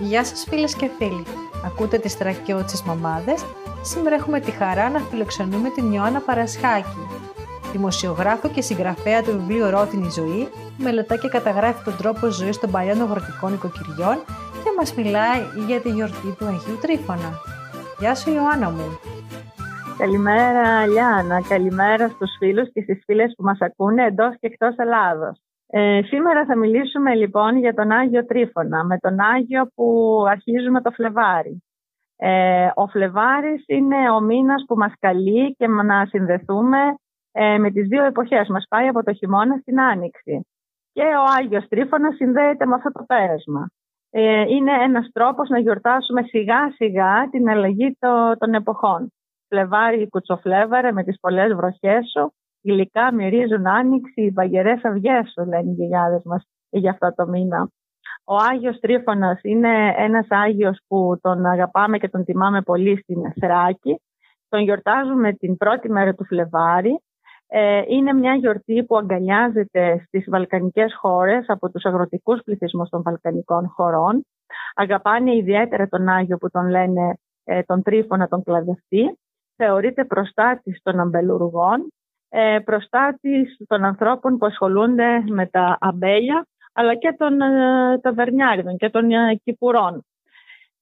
Γεια σας φίλες και φίλοι. Ακούτε τις τρακιώτσες μαμάδες. Σήμερα έχουμε τη χαρά να φιλοξενούμε την Ιωάννα Παρασχάκη. Δημοσιογράφο και συγγραφέα του βιβλίου Ρότινη Ζωή, μελετά και καταγράφει τον τρόπο ζωής των παλιών αγροτικών οικοκυριών και μας μιλάει για τη γιορτή του Αγίου Τρίφωνα. Γεια σου Ιωάννα μου. Καλημέρα Λιάννα, καλημέρα στους φίλους και στις φίλες που μας ακούνε εντός και εκτός Ελλάδος. Ε, σήμερα θα μιλήσουμε λοιπόν για τον Άγιο Τρίφωνα, με τον Άγιο που αρχίζουμε το Φλεβάρι. Ε, ο Φλεβάρης είναι ο μήνας που μας καλεί και να συνδεθούμε ε, με τις δύο εποχές. Μας πάει από το χειμώνα στην Άνοιξη. Και ο Άγιος Τρίφωνας συνδέεται με αυτό το πέρασμα. Ε, είναι ένας τρόπος να γιορτάσουμε σιγά σιγά την αλλαγή το, των εποχών. Φλεβάρι κουτσοφλέβαρε με τις πολλές βροχές σου υλικά μυρίζουν άνοιξη, οι βαγερές αυγές σου λένε οι γιαγιάδες μας για αυτό το μήνα. Ο Άγιος Τρίφωνας είναι ένας Άγιος που τον αγαπάμε και τον τιμάμε πολύ στην Θράκη. Τον γιορτάζουμε την πρώτη μέρα του Φλεβάρι. Ε, είναι μια γιορτή που αγκαλιάζεται στις βαλκανικές χώρες από τους αγροτικούς πληθυσμούς των βαλκανικών χωρών. Αγαπάνε ιδιαίτερα τον Άγιο που τον λένε ε, τον Τρίφωνα, τον κλαδευτή. Θεωρείται προστάτης των αμπελουργών ε, προστάτης των ανθρώπων που ασχολούνται με τα αμπέλια αλλά και των ε, ταβερνιάριδων και των ε, κυπουρών.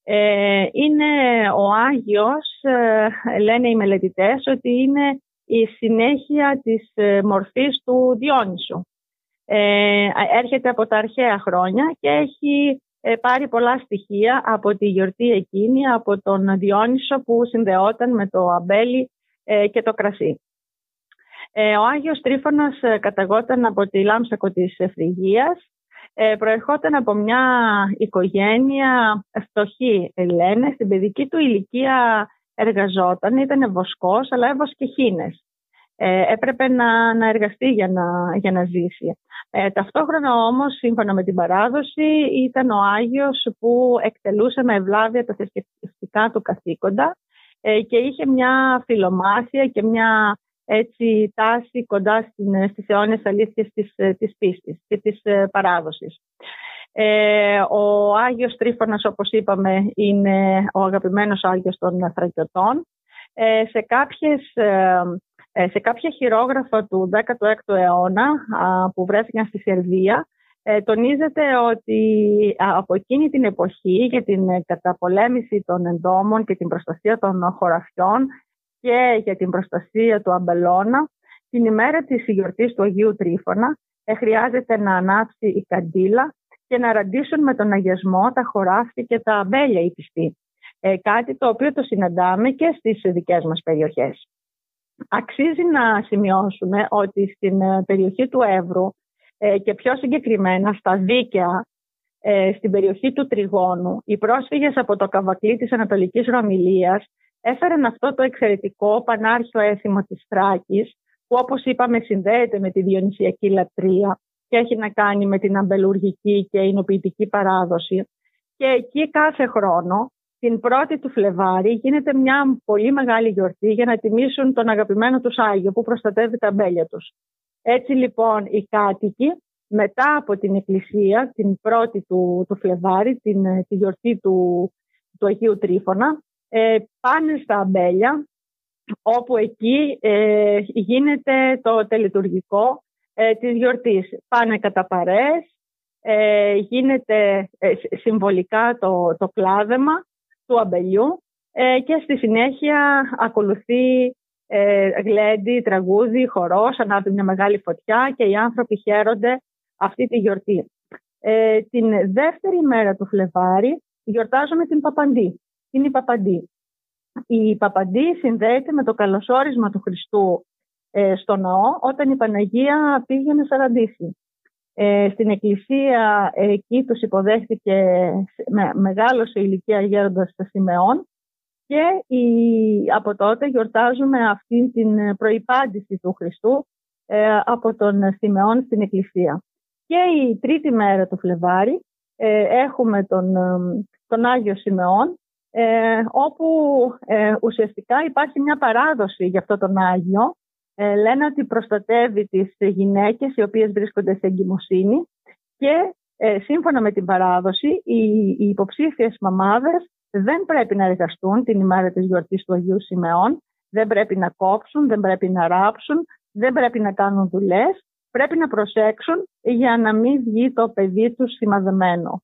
Ε, είναι ο Άγιος, ε, λένε οι μελετητές, ότι είναι η συνέχεια της μορφής του Διόνυσου. έρχεται από τα αρχαία χρόνια και έχει πάρει πολλά στοιχεία από τη γιορτή εκείνη, από τον Διόνυσο που συνδεόταν με το αμπέλι και το κρασί. Ε, ο Άγιος Τρίφωνος ε, καταγόταν από τη Λάμσακο της Φρυγίας. Ε, προερχόταν από μια οικογένεια φτωχή, λένε. Στην παιδική του ηλικία εργαζόταν, ήταν βοσκός, αλλά έβοσκε και χίνες. Ε, έπρεπε να, να εργαστεί για να, για να ζήσει. Ε, ταυτόχρονα όμως, σύμφωνα με την παράδοση, ήταν ο Άγιος που εκτελούσε με ευλάβεια τα θρησκευτικά του καθήκοντα ε, και είχε μια φιλομάθεια και μια έτσι τάση κοντά στην, στις αιώνες αλήθειες της, ε, της πίστης και της ε, παράδοσης. Ε, ο Άγιος Τρίφωνας, όπως είπαμε, είναι ο αγαπημένος Άγιος των Θρακιωτών. Ε, σε, κάποιες, ε, σε κάποια χειρόγραφα του 16ου αιώνα που βρέθηκαν στη Σερβία, τονίζεται ότι από εκείνη την εποχή για την καταπολέμηση των εντόμων και την προστασία των χωραφιών και για την προστασία του αμπελώνα, την ημέρα της γιορτής του Αγίου Τρίφωνα ε, χρειάζεται να ανάψει η καντήλα και να ραντίσουν με τον αγιασμό τα χωράφια και τα αμπέλια οι πιστοί. Ε, κάτι το οποίο το συναντάμε και στις δικές μας περιοχές. Αξίζει να σημειώσουμε ότι στην ε, περιοχή του Εύρου ε, και πιο συγκεκριμένα στα δίκαια στην περιοχή του Τριγώνου, οι πρόσφυγες από το καβακλή της Ανατολικής Ρωμιλίας έφεραν αυτό το εξαιρετικό πανάρχιο έθιμο της Θράκης, που όπως είπαμε συνδέεται με τη διονυσιακή λατρεία και έχει να κάνει με την αμπελουργική και εινοποιητική παράδοση. Και εκεί κάθε χρόνο, την πρώτη του Φλεβάρι, γίνεται μια πολύ μεγάλη γιορτή για να τιμήσουν τον αγαπημένο τους Άγιο που προστατεύει τα αμπέλια τους. Έτσι λοιπόν οι κάτοικοι μετά από την εκκλησία, την πρώτη του, του Φλεβάρι, την, τη γιορτή του, του Αγίου Τρίφωνα, ε, πάνε στα αμπέλια όπου εκεί ε, γίνεται το τελετουργικό ε, της γιορτής. Πάνε κατά παρές, ε, γίνεται συμβολικά το, το κλάδεμα του αμπελιού και στη συνέχεια ακολουθεί γλέντι, τραγούδι, χορός, ανάβει μια μεγάλη φωτιά και οι άνθρωποι χαίρονται αυτή τη γιορτή. την δεύτερη μέρα του Φλεβάρι γιορτάζουμε την Παπαντή είναι η Παπαντή. Η Παπαντή συνδέεται με το καλωσόρισμα του Χριστού ε, στο ναό όταν η Παναγία πήγαινε σαραντήσει. Ε, στην εκκλησία εκεί τους υποδέχτηκε με, μεγάλο σε ηλικία γέροντας στα Σιμεών και η, από τότε γιορτάζουμε αυτή την προϋπάντηση του Χριστού ε, από τον Σιμεών στην εκκλησία. Και η τρίτη μέρα του Φλεβάρι έχουμε τον, τον Άγιο Σιμεών ε, όπου ε, ουσιαστικά υπάρχει μια παράδοση για αυτό τον Άγιο. Ε, λένε ότι προστατεύει τις γυναίκες οι οποίες βρίσκονται σε εγκυμοσύνη και Ε, σύμφωνα με την παράδοση, οι, οι υποψήφιες μαμάδες δεν πρέπει να εργαστούν την ημέρα της γιορτής του Αγίου Σιμεών, δεν πρέπει να κόψουν, δεν πρέπει να ράψουν, δεν πρέπει να κάνουν δουλειές, πρέπει να προσέξουν για να μην βγει το παιδί τους σημαδεμένο.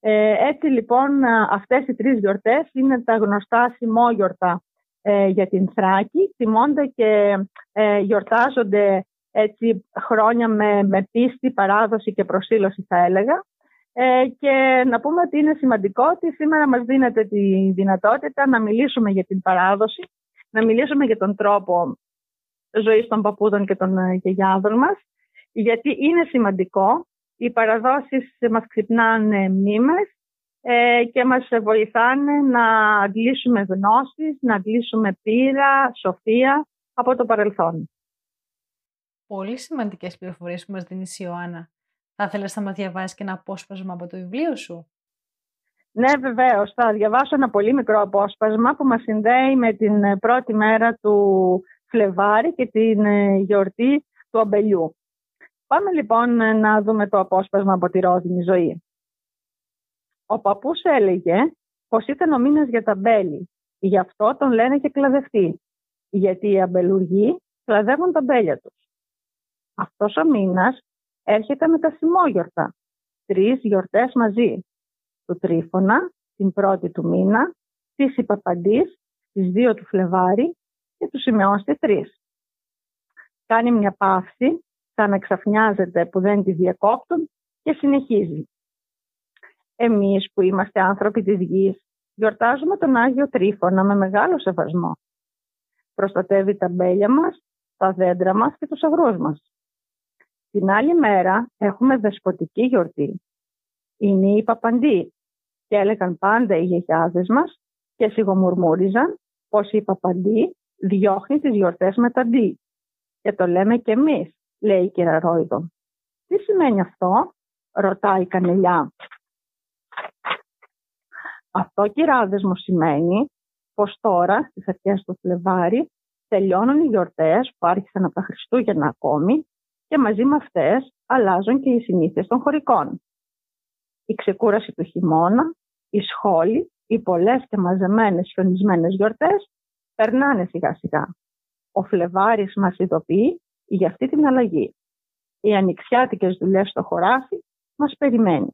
Ε, έτσι λοιπόν αυτές οι τρεις γιορτές είναι τα γνωστά σημόγιορτα ε, για την Θράκη. Τιμώνται και ε, γιορτάζονται έτσι χρόνια με, με πίστη, παράδοση και προσήλωση θα έλεγα. Ε, και να πούμε ότι είναι σημαντικό ότι σήμερα μας δίνεται τη δυνατότητα να μιλήσουμε για την παράδοση, να μιλήσουμε για τον τρόπο ζωής των παππούδων και των ε, γιαγιάδων μας, γιατί είναι σημαντικό. Οι παραδόσεις μας ξυπνάνε μνήμες ε, και μας βοηθάνε να αντλήσουμε γνώσεις, να αντλήσουμε πείρα, σοφία από το παρελθόν. Πολύ σημαντικές πληροφορίες που μας δίνει η Ιωάννα. Θα ήθελες να μας διαβάσεις και ένα απόσπασμα από το βιβλίο σου; Ναι, βεβαίως. Θα διαβάσω ένα πολύ μικρό απόσπασμα που μας συνδέει με την πρώτη μέρα του Φλεβάρι και την ε, γιορτή του αμπελιού. Πάμε λοιπόν να δούμε το απόσπασμα από τη ρόδινη ζωή. Ο παππούς έλεγε πως ήταν ο μήνας για τα μπέλη. Γι' αυτό τον λένε και κλαδευτή. Γιατί οι αμπελουργοί κλαδεύουν τα μπέλια τους. Αυτός ο μήνας έρχεται με τα σημόγιορτα. Τρεις γιορτές μαζί. Του Τρίφωνα, την πρώτη του μήνα, της Υπαπαντής, τις δύο του Φλεβάρι και του Σιμεών στις τρεις. Κάνει μια παύση, σαν εξαφνιάζεται που δεν τη διακόπτουν και συνεχίζει. Εμείς που είμαστε άνθρωποι της γης, γιορτάζουμε τον Άγιο Τρίφωνα με μεγάλο σεβασμό. Προστατεύει τα μπέλια μας, τα δέντρα μας και τους αγρούς μας. Την άλλη μέρα έχουμε δεσποτική γιορτή. Είναι η Παπαντή και έλεγαν πάντα οι γιαγιάδες μας και σιγομουρμούριζαν πως η Παπαντή διώχνει τις γιορτές με τα ντύ. Και το λέμε και εμείς, λέει η κυρία Ρόιδο. Τι σημαίνει αυτό, ρωτάει η Κανελιά. Αυτό, κυράδες μου, σημαίνει πως τώρα, στις αρχές του Φλεβάρι, τελειώνουν οι γιορτές που άρχισαν από τα Χριστούγεννα ακόμη και μαζί με αυτές αλλάζουν και οι συνήθειες των χωρικών. Η ξεκούραση του χειμώνα, η σχόλη, οι πολλές και μαζεμένες χιονισμένες γιορτές περνάνε σιγά σιγά. Ο Φλεβάρης μας ειδοποιεί για αυτή την αλλαγή. Οι ανοιξιάτικες δουλειές στο χωράφι μας περιμένει.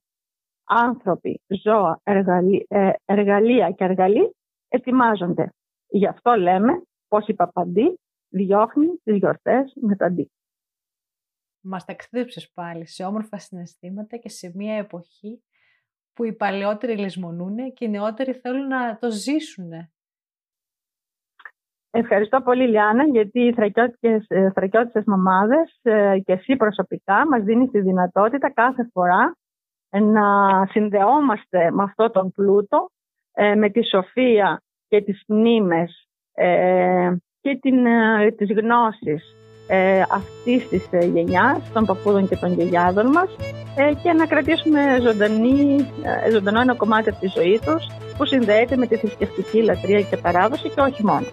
Άνθρωποι, ζώα, ε, εργαλεία και εργαλεί ετοιμάζονται. Γι' αυτό λέμε πως η Παπαντή διώχνει τις γιορτές με τα ντύ μας ταξίδεψες πάλι σε όμορφα συναισθήματα και σε μια εποχή που οι παλαιότεροι λησμονούν και οι νεότεροι θέλουν να το ζήσουν. Ευχαριστώ πολύ Λιάννα γιατί οι θρακιώτες, μαμάδες ε, και εσύ προσωπικά μας δίνεις τη δυνατότητα κάθε φορά να συνδεόμαστε με αυτό τον πλούτο, ε, με τη σοφία και τις μνήμες ε, και την, τις γνώσεις ε, αυτής της ε, γενιάς, των παππούδων και των γιαγιάδων μας ε, και να κρατήσουμε ζωντανή, ε, ζωντανό ένα κομμάτι από τη ζωή τους που συνδέεται με τη θρησκευτική λατρεία και παράδοση και όχι μόνο.